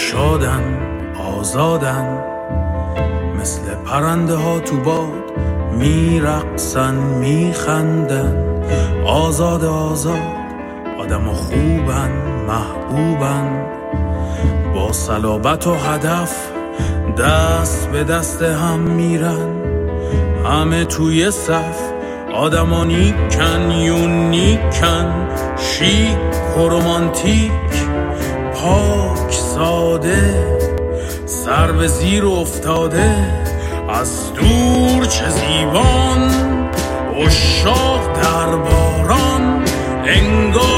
و شادن آزادن. مثل پرنده ها تو باد میرقصن میخندن. آزاد آزاد آدم خوبن محبوبن. با صلابت و هدف دست به دست هم میرن. همه توی صف آدما نیکن یونیکن. شیک و رومانتیک پاک. ساده سر به زیر افتاده از دور چه زیبان اشاق در باران انگار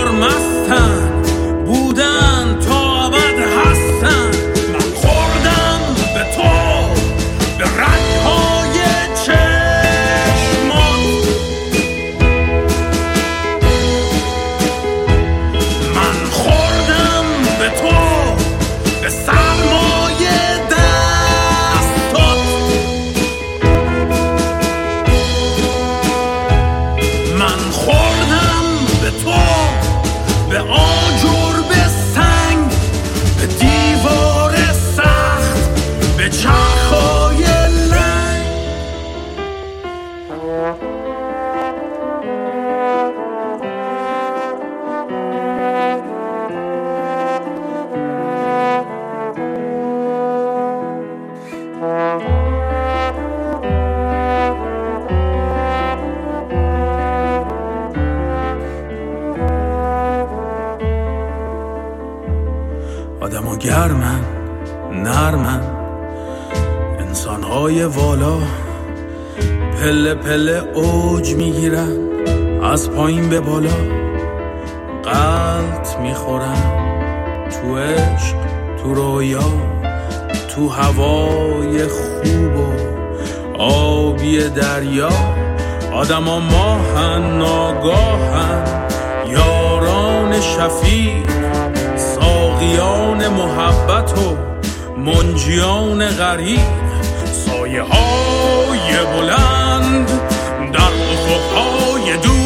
پله اوج می‌گیرن از پایین به بالا قلط می‌خورن تو عشق تو رویا تو هوای خوب و آبی دریا. آدما ماهن ناگاهن یاران شفیق ساقیان محبت و منجیان غریب سایه های بلند افقهای دور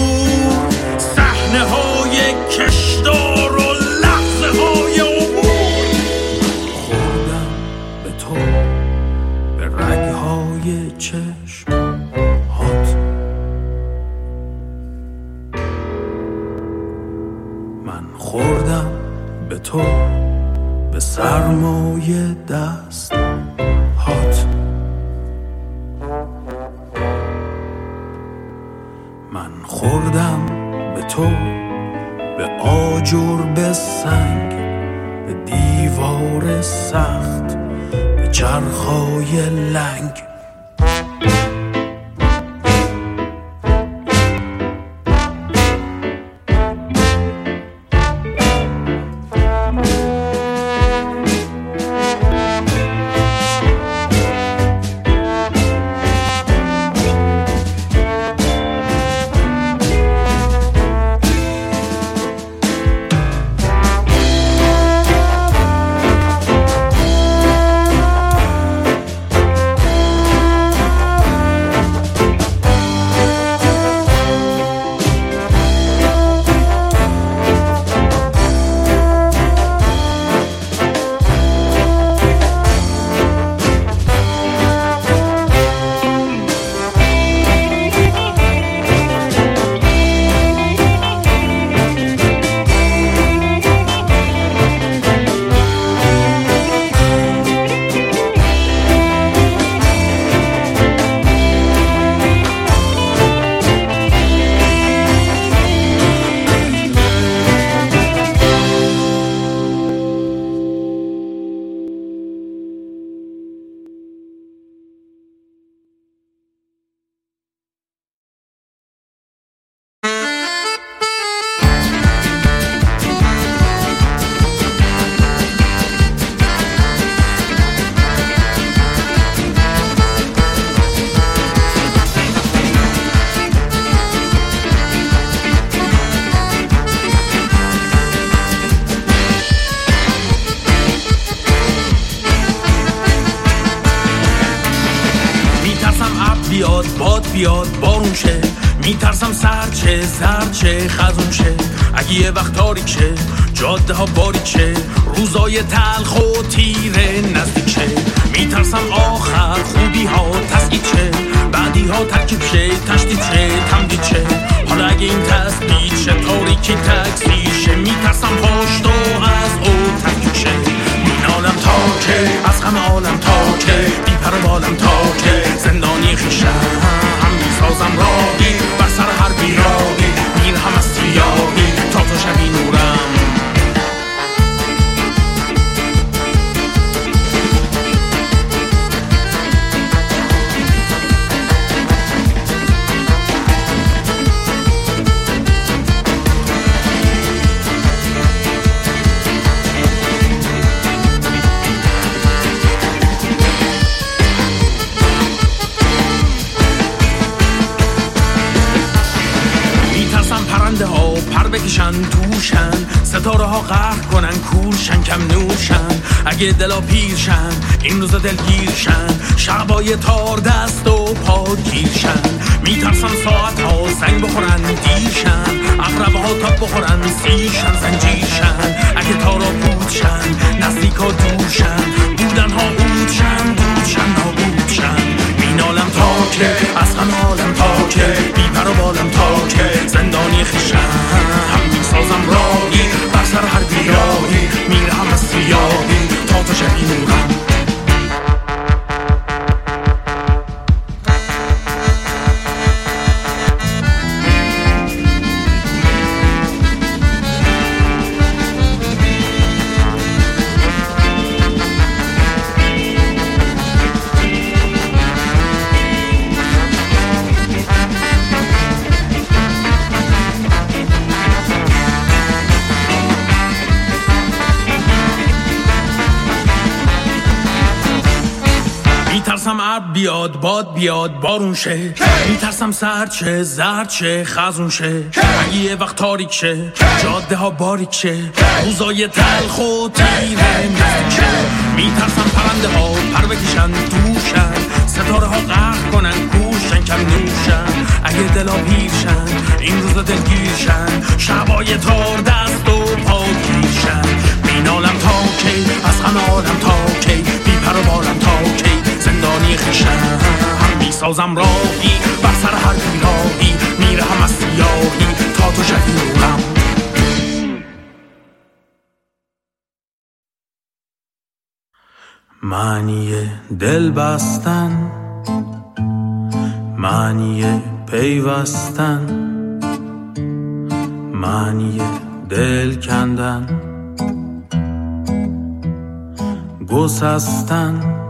اگه دلا پیرشن این روزا دلگیرشن. شبای تار دست و پا گیرشن. میترسم ساعت ها زنگ بخورن دیرشن. اقربه ها تاب بخورن سیرشن زنجیرشن. اگه تارا پودشن نزدیک ها بیاد باد بیاد بارون شه. میترسم سرد شه زرد شه خزون شه. اگه یه وقت تاریک شه جاده ها باریک شه. روزای تلخ و تیره میترسم پرنده ها پر بکشن دور شن. ستاره ها قهر کنن کور شن کم نور شن. اگه دلا پیر شن این روزا دلگیر شن شبای تار دست و پا گیر شن مینالم تا کی از همه عالم تا کی. بی پر و بالم تا کی. زندانی خیشم. هم می‌سازم راهی بر سر هر بیراهی میرم از سیاهی تا تو شدی نورم معنی دل بستن معنی پیوستن معنی دل کندن گسستن.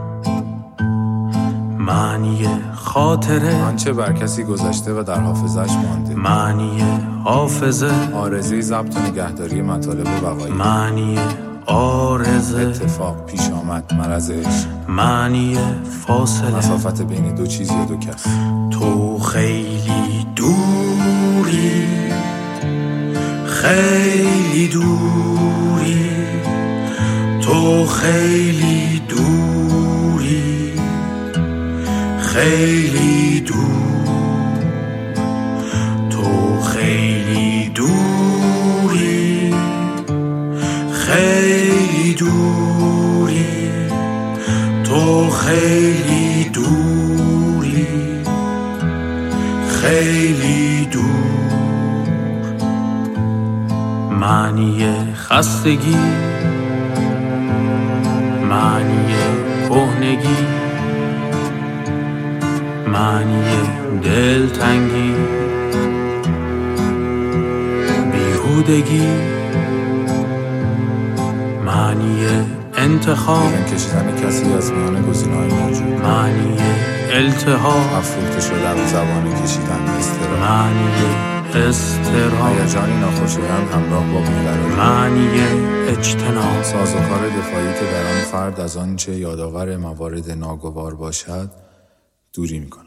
معنی خاطره. آنچه بر کسی گذشته و در حافظش مانده. معنی حافظه. آرزه ضبط و نگهداری مطالب بقایی معنی آرزه. اتفاق پیش آمد مرض عشق معنی فاصله. مسافت بین دو چیز یا دو کس. تو خیلی دوری. خیلی دوری. تو خیلی خیلی دور. تو خیلی دوری. خیلی دوری. تو خیلی دوری. خیلی دور. معنی خستگی. معنی کهنگی. معنی دلتنگی. بیهودگی. معنی انتخاب. بیرون کشیدن کسی از میان گزینه‌های موجود. معنی التهاب. افروخته رو زبان کشیدن استرا معنی استراب هیجانی ناخوشایند همراه با بیقراری. معنی اجتناب. سازوکار دفاعی که در آن فرد از آنچه یادآور موارد ناگوار باشد دوری می‌کند.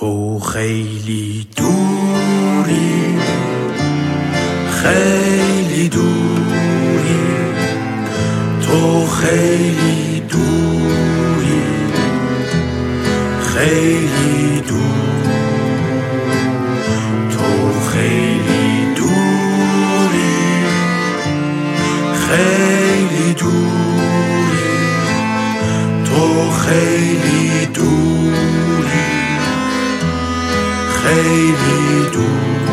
تو خیلی دوری خیلی دوری. تو خیلی دوری خیلی دور تو خیلی دوری خیلی دوری. تو خیلی دوری. خیلی دور.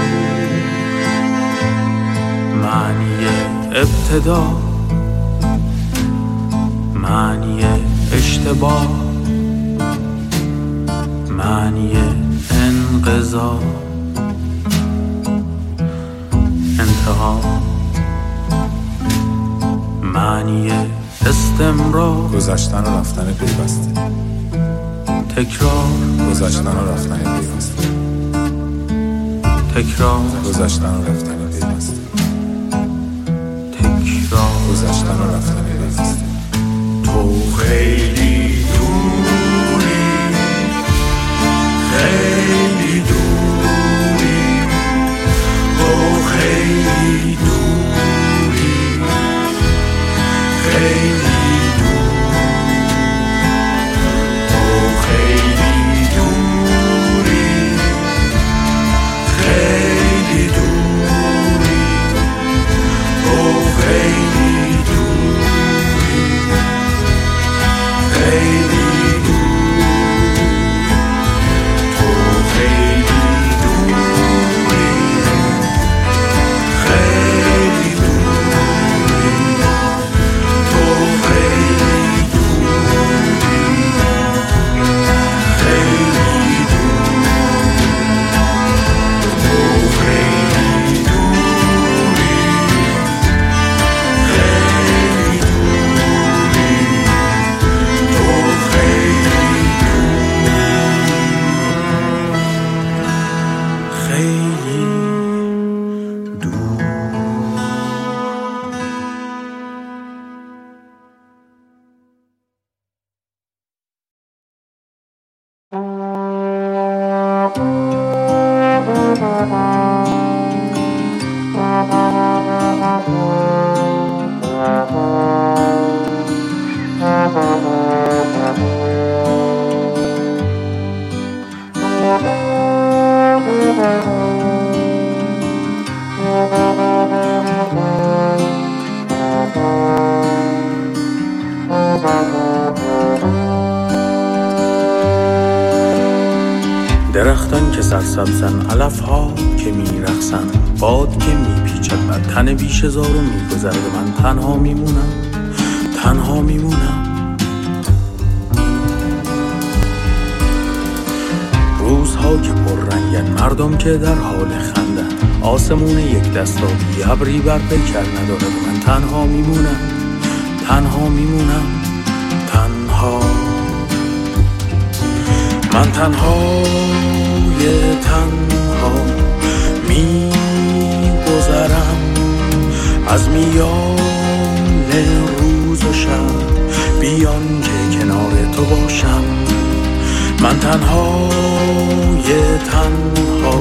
معنی ابتدا معنی اشتباه معنی انقضا. انتها. معنی استمرار. گذشتن و رفتن پیوسته. تکرار. گذشتن و رفتن پیوسته. تکرار گذشتن و رفتن پیوسته. تکرار گذشتن و رفتن پیوسته. تو سبزن علف ها که میرخسن باد که میپیچد بر تن بیش و میگذرد من تنها میمونم تنها میمونم. روزها که پررنگن مردم که در حال خندن. آسمون یک دستابی ابری بر پیکر ندارد من تنها میمونم تنها میمونم تنها. من تنها. تنها می گذرم از میان روز و شب بیان که کنار تو باشم. من تنها یه تنها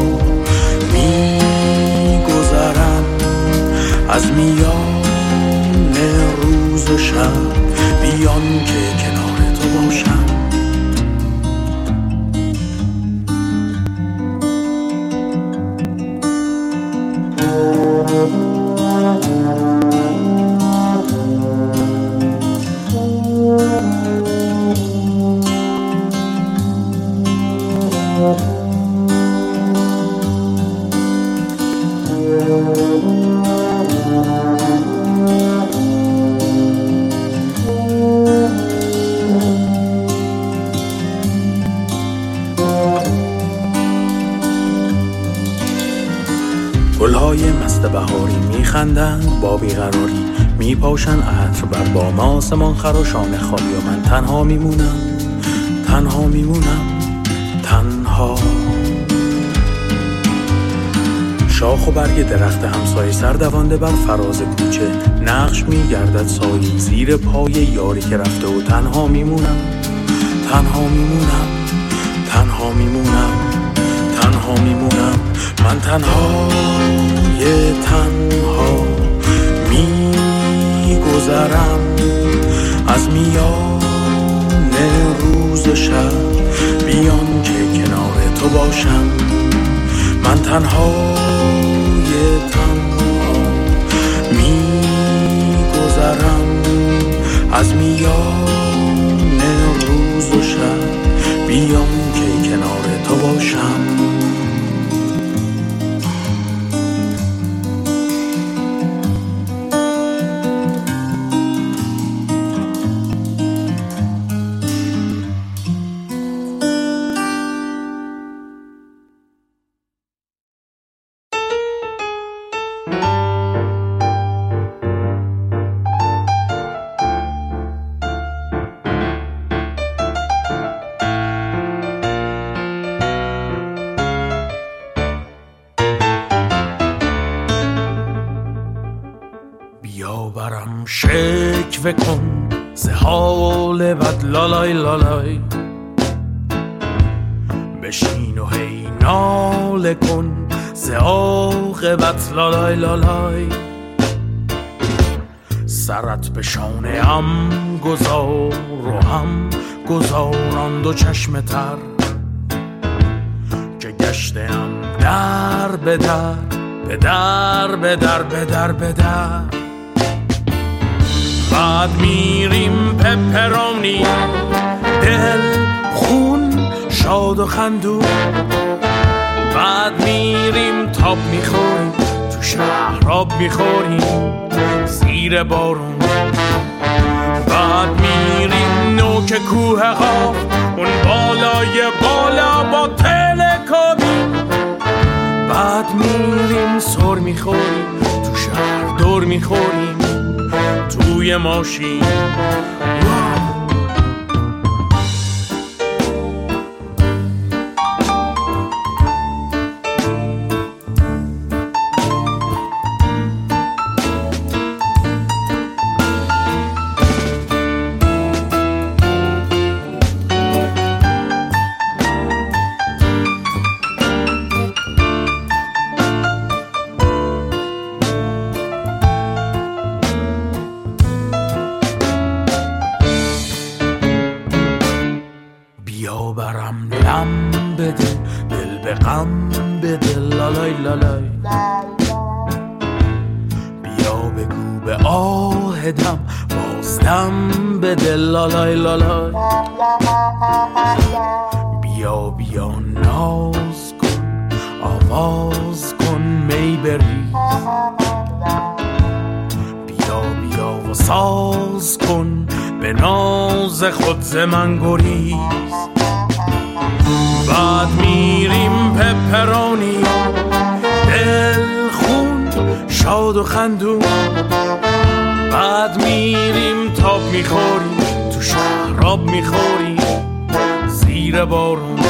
می گذرم از میان روز و شب بیان که کنار تو باشم. پاشن عطر بر بام آسمان خراشان خالی و من تنها میمونم تنها میمونم تنها. شاخ و برگ درخت همسایه سردوانده بر فراز کوچه نقش میگردد سایی زیر پای یاری که رفته و تنها میمونم تنها میمونم تنها میمونم تنها میمونم من تنها یه تنها. میگذرم از میان روز شب. بیان باشم. من تنهای تنها میگذرم از میان روز و شب. بیام میریم تاب می‌خوریم تو شهر آب می‌خوریم زیر بارون. بعد میریم نوک کوه ها اون بالای بالا با تلکابی بعد میریم سر می‌خوریم تو شهر دور می‌خوریم توی ماشین. ز من گریز. بعد میریم پپرانی دل خون شاد و خندون. بعد میریم تاب می‌خوریم تو شهراب می‌خوریم زیر بارون.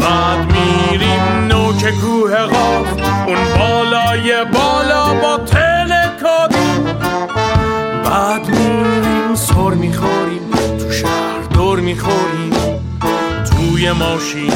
بعد میریم نوک کوه غاف اون بالای بالا با تلکابی بعد میریم سر می‌خوریم دور می‌خوریم توی ماشین.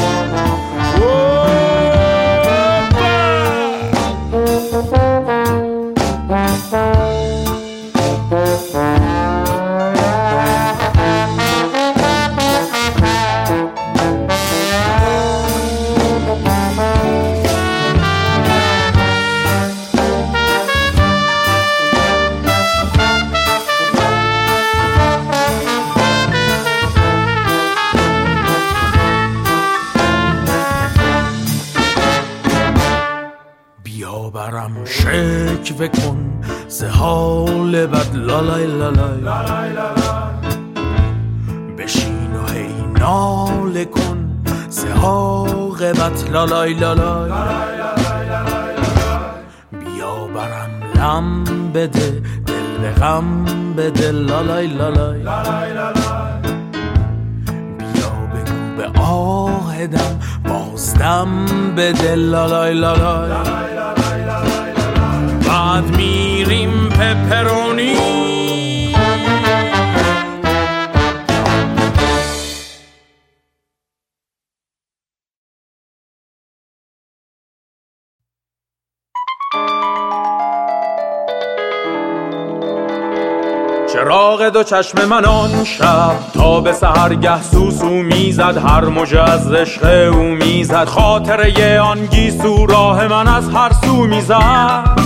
لالای لالای بیا برم لم بده دل به غم بده لالای لالای بیا بگو به آهدم بازدم بده لالای لالای بعد میریم پپرونی چراغ دو چشم من آن شب تا به سهرگه سوسو می‌زد هر موجه از عشق او می‌زد. خاطره آن گیسو راه من از هر سو می‌زد.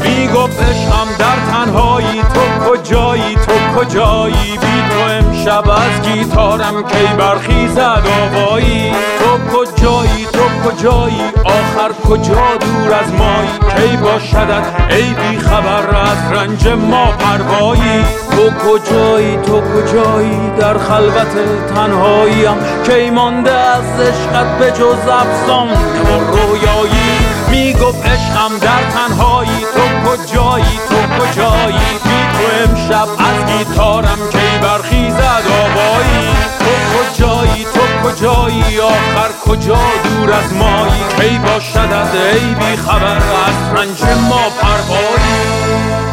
می‌گفت عشقم در تنهایی تو کجایی؟ تو کجایی؟ بی تو امشب از گیتارم کی برخیزد آوایی؟ تو کجایی؟ تو کجایی؟ آخر کجا دور از مایی؟ کی باشدت ای بی خبر از رنج ما پروایی؟ تو کجایی؟ تو کجایی؟ در خلوت تنهاییم. کی مانده از عشقت به جز افسانه و رویایی. می‌گفت عشقم در تنهایی. تو کجایی؟ تو کجایی؟ تو امشب از گیتارم کی برخیزد آبایی؟ تو کجایی؟ تو کجایی؟ آخر کجا دور از مایی؟ کی باشد از ای بی خبر از رنج ما پروایی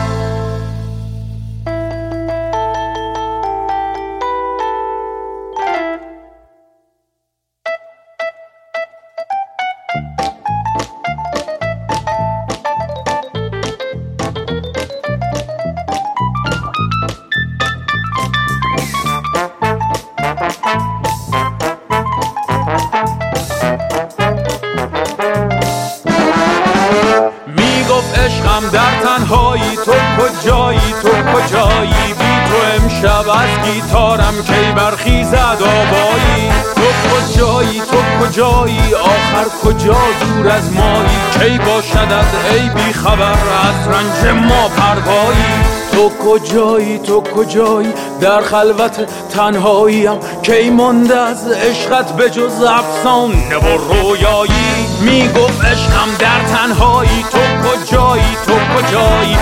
کجایی؟ آخر کجا دور از مایی؟ کی باشد از ای بی خبر؟ از رنج ما پروایی تو کجایی؟ تو کجایی؟ در خلوت تنهاییم. کی مانده از عشقت به جز افسانه و رویایی؟ می‌گفت عشقم در تنهایی. تو کجایی؟ تو کجایی؟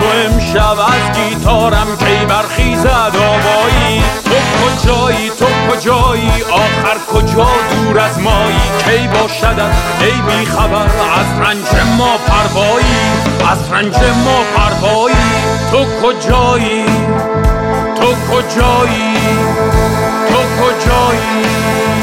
تو امشب از گیتارم کی برخیزد آوایی؟ تو کجایی؟ تو کجایی؟ آخر کجا دور از مایی؟ کی باشدت ای بی خبر از رنج ما پروایی؟ از رنج ما پروایی؟ تو کجایی؟ تو کجایی؟ تو کجایی؟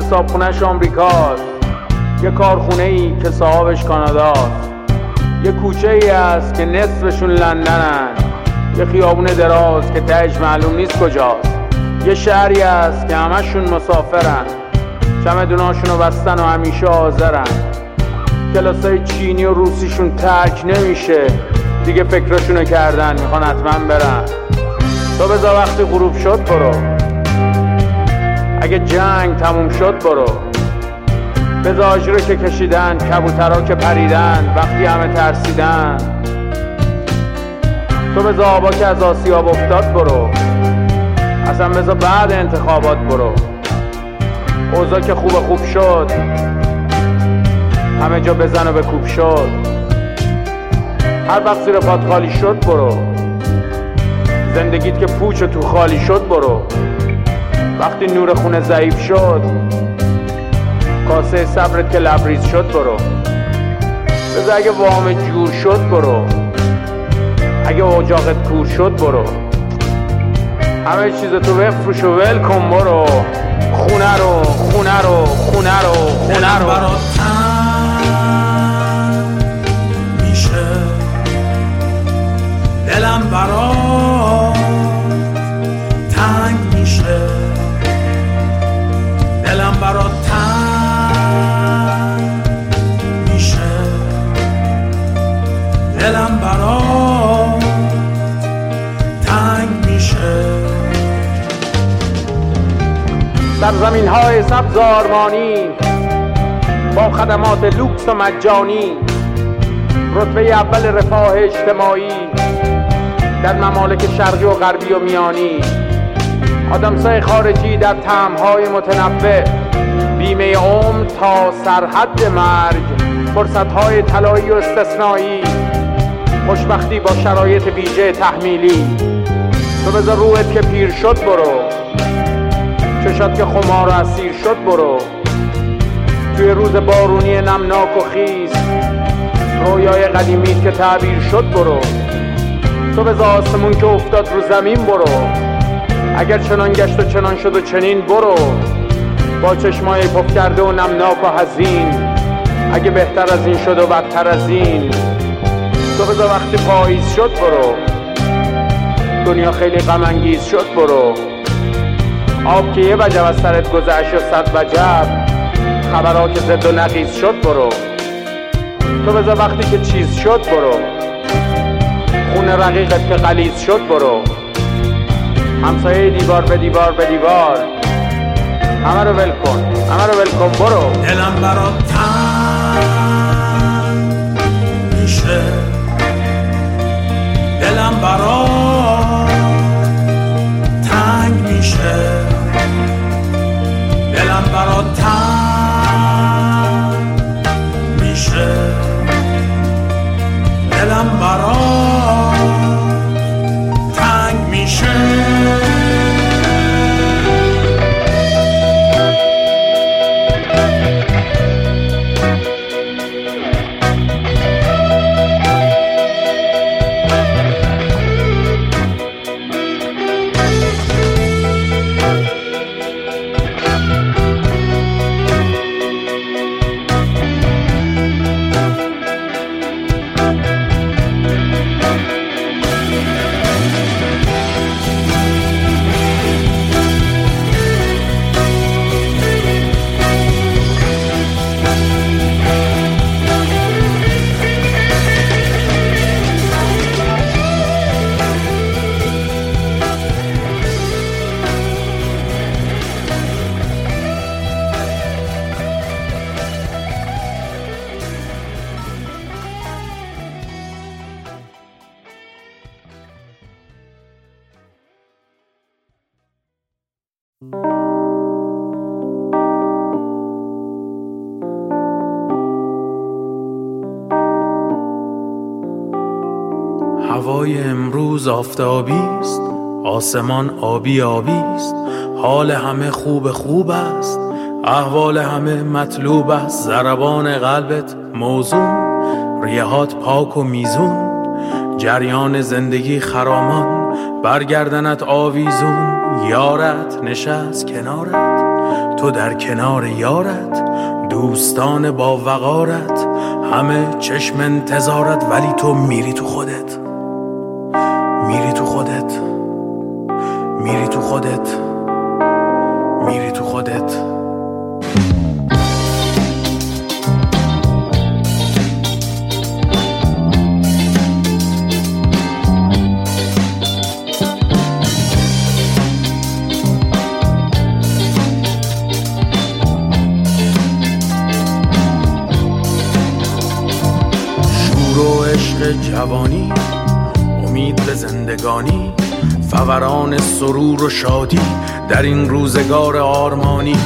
که صابخونهش آمریکاست. یه کارخونه ای که صاحبش کاناداست. یه کوچه ای هست که نصفشون لندنن. یه خیابون دراز که تهش معلوم نیست کجاست. یه شهری هست که همشون مسافرن. چمدوناشون رو بستن و همیشه حاضرن. کلاسای چینی و روسیشون ترک نمیشه. دیگه فکرشونو کردن می‌خوان حتما برن. تو بذار وقتی غروب شد برو. اگه جنگ تموم شد برو. به رو که کشیدن کبوترها که پریدن وقتی همه ترسیدن. تو به آبا که از آسیاب افتاد برو. اصلا بذار بعد انتخابات برو. اوضاع که خوب خوب شد. همه جا بزن و کوب شد. هر وقت زیر پات خالی شد برو. زندگیت که پوچ تو خالی شد برو. وقتی نور خونه ضعیف شد کاسه صبرت که لبریز شد برو. بذار اگه وام جور شد برو. اگه اجاقت کور شد برو. همه چیز تو بفروش و ول کن برو. خونه رو خونه رو خونه رو خونه رو. میشه. دلم برات در زمین های سبز آرمانی با خدمات لوکس و مجانی رتبه اول رفاه اجتماعی در ممالک شرقی و غربی و میانی. آدمسای خارجی در تعمهای متنوع بیمه عمر تا سرحد مرگ فرصت های طلایی و استثنایی خوشبختی با شرایط ویژه تحمیلی. تو بذار روحت که پیر شد برو. چشات که خمار و اسیر شد برو. توی روز بارونی نمناک و خیز رویای قدیمی که تعبیر شد برو. تو به آسمون که افتاد رو زمین برو. اگر چنان گشت و چنان شد و چنین برو. با چشمای پف کرده و نمناک و حزین اگه بهتر از این شد و بدتر از این. تو بذار وقتی پاییز شد برو. دنیا خیلی غم انگیز شد برو. آب که یه وجب از سرت گذشت و صد وجب خبرها که زد و نقیز شد برو. تو بذار وقتی که چیز شد برو. خون رقیقت که غلیز شد برو. همسایه دیوار به دیوار به دیوار. همه رو ول کن همه رو ول کن برو. دلم تنگ میشه. دلم برات آفتابی است آسمان آبی آبی است حال همه خوب خوب است احوال همه مطلوب است ضربان قلبت موزون ریهات پاک و میزون جریان زندگی خرامان برگردنت آویزون یارت نشست کنارت تو در کنار یارت دوستان با وقارت همه چشم انتظارت ولی تو میری تو خودت. خودت. میری تو خودت. جوانی فوران سرور و شادی در این روزگار آرمانی.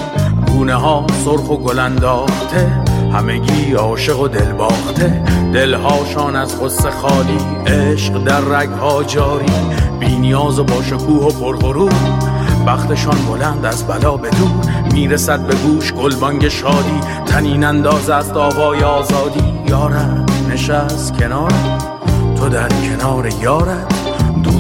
گونه ها سرخ و گل انداخته همگی عاشق و دل باخته دلهاشان از غصه خالی عشق در رگها جاری. بی نیاز و با شکوه و پرغرور بختشان بلند از بلا به می‌رسد به گوش گلبانگ شادی تنین انداز است آوای آزادی. یارت نشست کنار تو در کنار یارت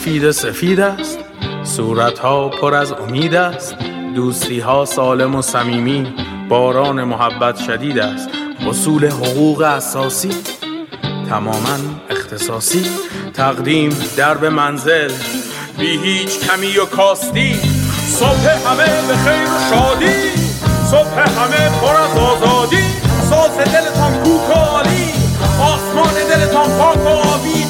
سفید سفید است. صورت ها پر از امید است. دوستی ها سالم و صمیمی. باران محبت شدید است. اصول حقوق اساسی. تماما اختصاصی. تقدیم درب منزل. بی هیچ کمی و کاستی. صبح همه به خیر و شادی. صبح همه پر از آزادی. ساز دلتان کوک و عالی. آسمان دلتان پاک و آبی. در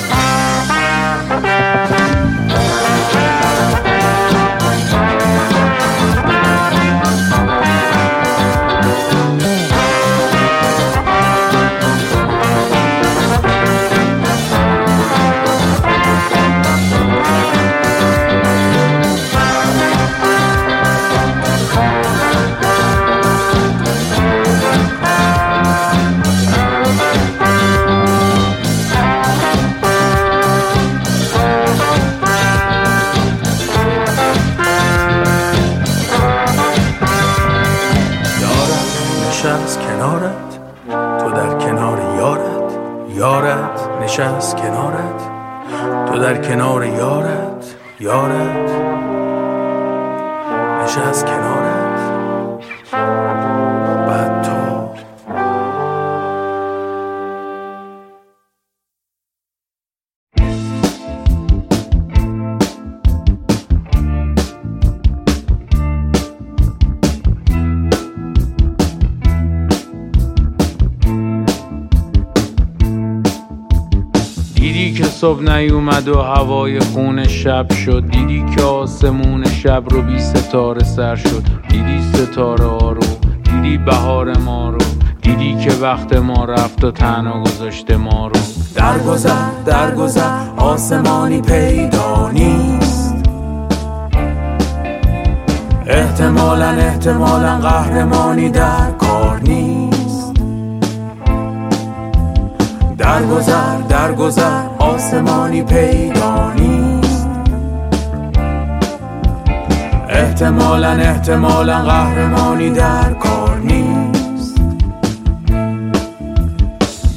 نیومد و هوای خون شب شد. دیدی که آسمون شب رو بی ستاره سر شد. دیدی ستاره ها رو. دیدی بهار ما رو. دیدی که وقت ما رفت و تنها گذاشته ما رو. درگذر درگذر آسمانی پیدا نیست. احتمالا احتمالا قهرمانی در کار نیست. درگذر درگذر آسمانی پیدا نیست. احتمالا احتمالا قهرمانی در کار نیست.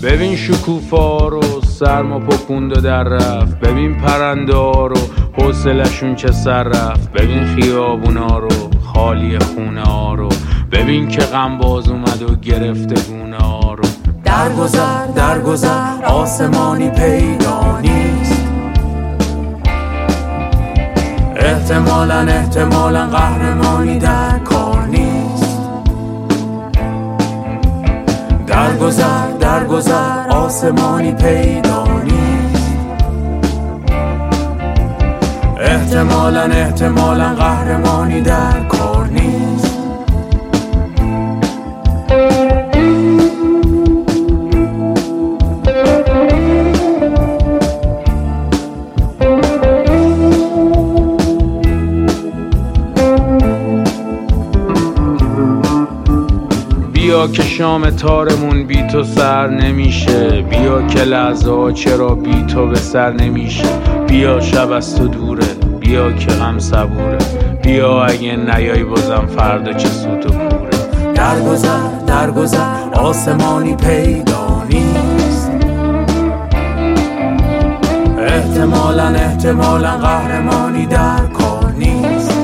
ببین شکوفا رو سرما پکوند و در رفت ببین پرنده رو حوصلشون چه سر رفت. ببین خیابونا رو خالی خونه ها رو. ببین که غم باز اومد و گرفته گونه ها درگذر درگذر آسمانی پیدا نیست. احتمالا احتمالا قهرمانی در کار نیست. درگذر درگذر آسمانی پیدا نیست. احتمالا احتمالا قهرمانی در کار نیست. که شام تارمون بی تو سر نمیشه. بیا که لحظه چرا بی تو به سر نمیشه. بیا شب از تو دوره بیا که غم صبوره. بیا اگه نیای بازم فردا چه سوت و کوره. درگذر درگذر آسمانی پیدا نیست. احتمالا احتمالا قهرمانی در کار نیست.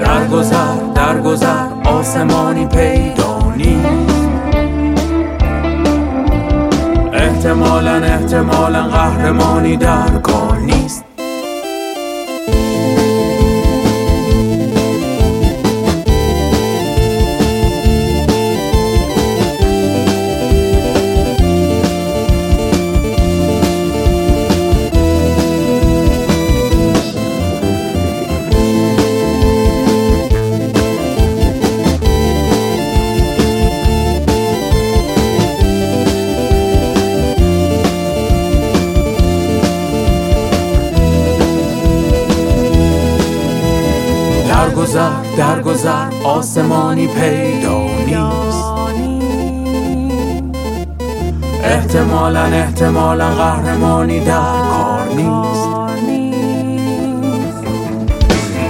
درگذر درگذر آسمانی پیدا نیست. احتمالا احتمالا قهرمانی در کار نیست. درگذر آسمانی پیدا نیست. احتمالا احتمالا قهرمانی در کار نیست.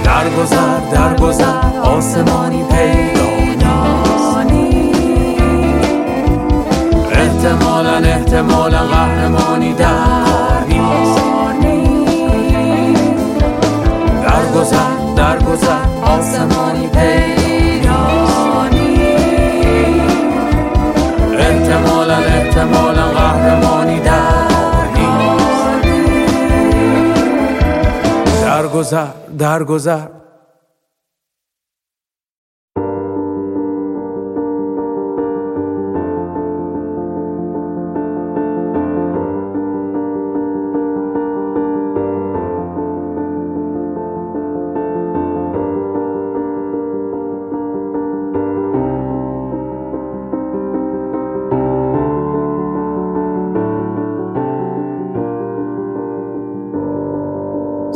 در گذر در گذر آسمانی پیدا احتمالا احتمالا قهرمانی در کار نیست. در گذر در گذر آسمانی پیدا احتمالا احتمالا قهرمانی در نیست در گذر در گذر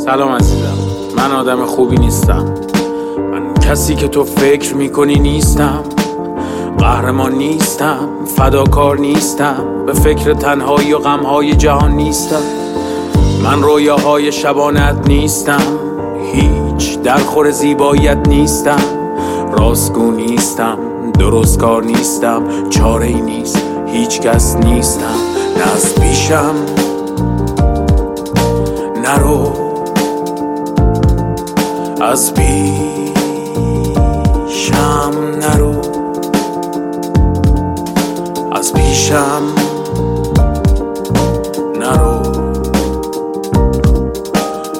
سلام عزیزم. من آدم خوبی نیستم. من کسی که تو فکر می‌کنی نیستم. قهرمان نیستم. فداکار نیستم. به فکر تنهایی و غمهای جهان نیستم. من رویاهای شبانت نیستم. هیچ درخور زیباییت نیستم. راستگو نیستم. درست کار نیستم. چاره ای نیست. هیچ کس نیستم. نه از پیشم. نرو از پیشم نرو. از پیشم نرو.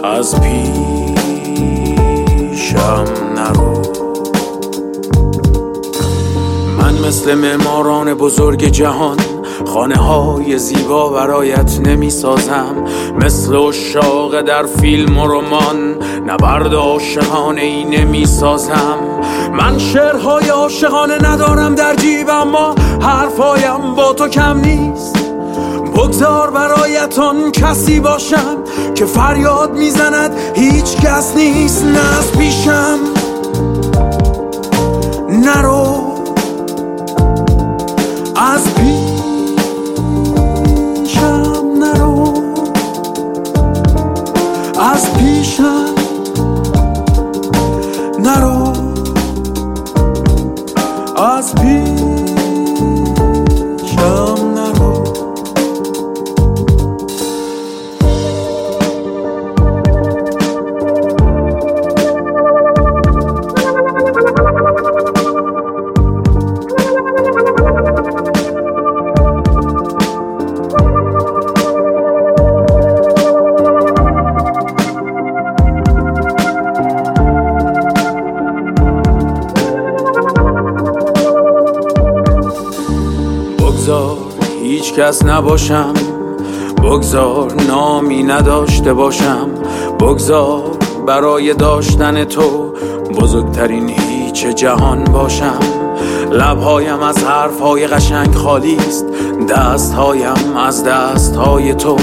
از پیشم نرو. من مثل معماران بزرگ جهان خانه های زیبا برایت نمی سازم مثل اشاق در فیلم و رمان نبرد عاشقانه ای نمی سازم من شعرهای عاشقانه ندارم در جیب اما حرفهایم با تو کم نیست. بگذار برایتان کسی باشم که فریاد می‌زند. هیچ کس نیست نه از پیشم نرو. نباشم. بگذار نامی نداشته باشم. بگذار برای داشتن تو بزرگترین هیچ جهان باشم. لبهایم از حرفهای قشنگ خالی است. دستهایم از دستهای تو.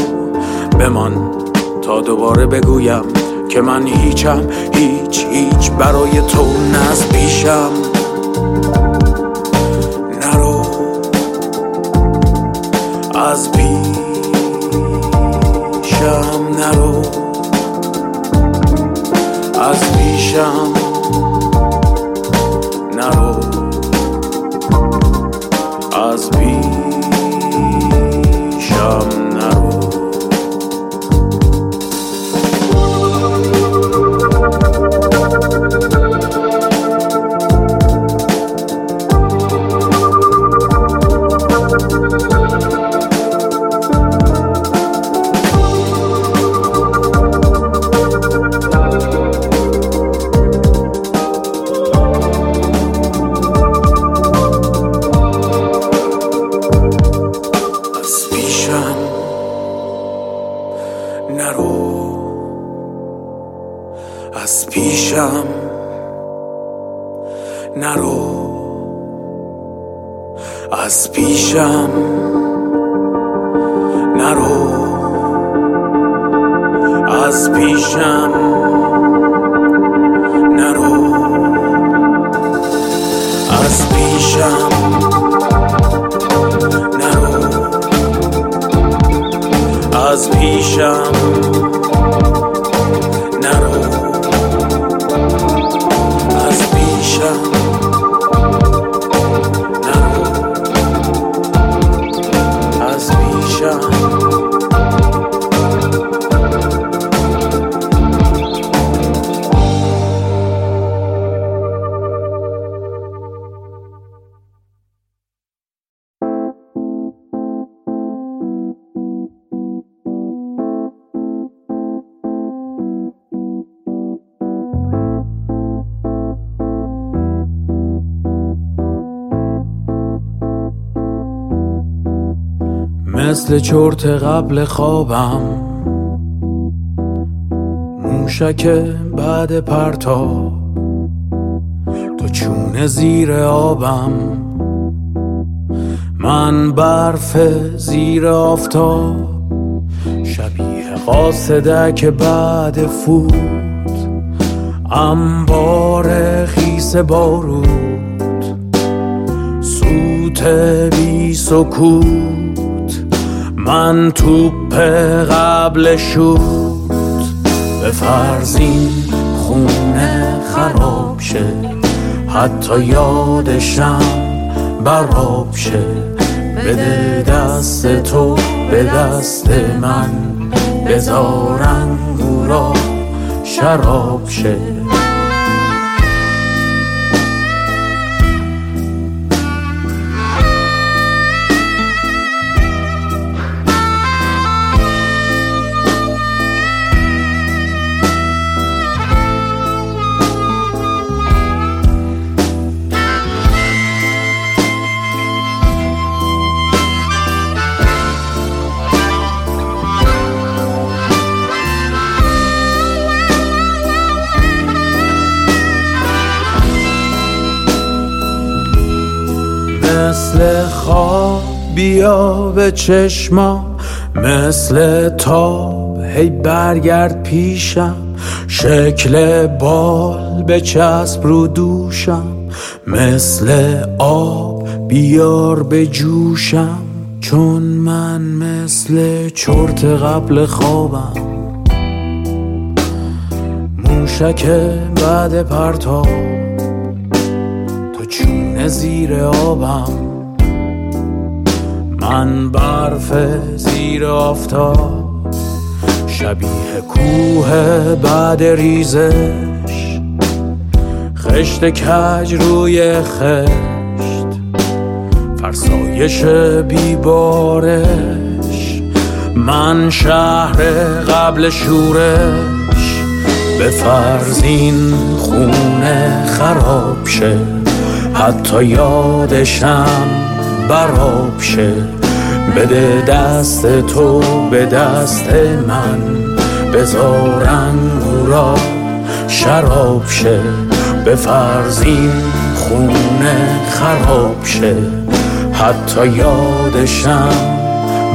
بمان تا دوباره بگویم که من هیچم. هیچ هیچ برای تو نز پیشم مثل چرت قبل خوابم. موشک بعد پرتا تو چون زیر آبم. من برف زیر آفتاب. شبیه قاصده بعد فوت. انبار خیس بارود. سوت بی سکوت. من توپ قبل شد به فرزین خونه خراب شه. حتی یادشم براب شه. بده دست تو به دست من بذارن گورا شراب شه. بیا به چشما مثل تاب. هی برگرد پیشم شکل بال به چسب رو دوشم. مثل آب بیار به جوشم چون من مثل چرت قبل خوابم. موشک بعد پرتاب تو چون زیر آبم. من برف زیر آفتاب شبیه کوه بعد ریزش. خشت کج روی خشت فرسایش بیبارش من شهر قبل شورش به فرزین خونه خراب شه. حتی یادشم براب شه بده دست تو به دست من. بذار انگورا شراب شه به فرزین خونه خراب شه حتی یادشم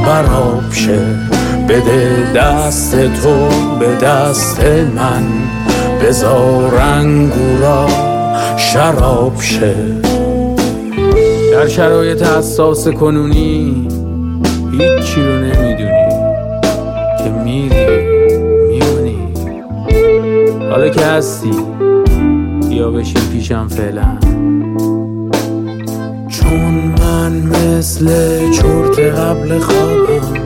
براب شه بده دست تو به دست من. بذار انگورا شراب شه در شرایط حساس کنونی هیچی رو نمی‌دونی که میری میمونی. حالا که هستی بیا بشین پیشم فعلا. چون من مثل چرت قبل خوابم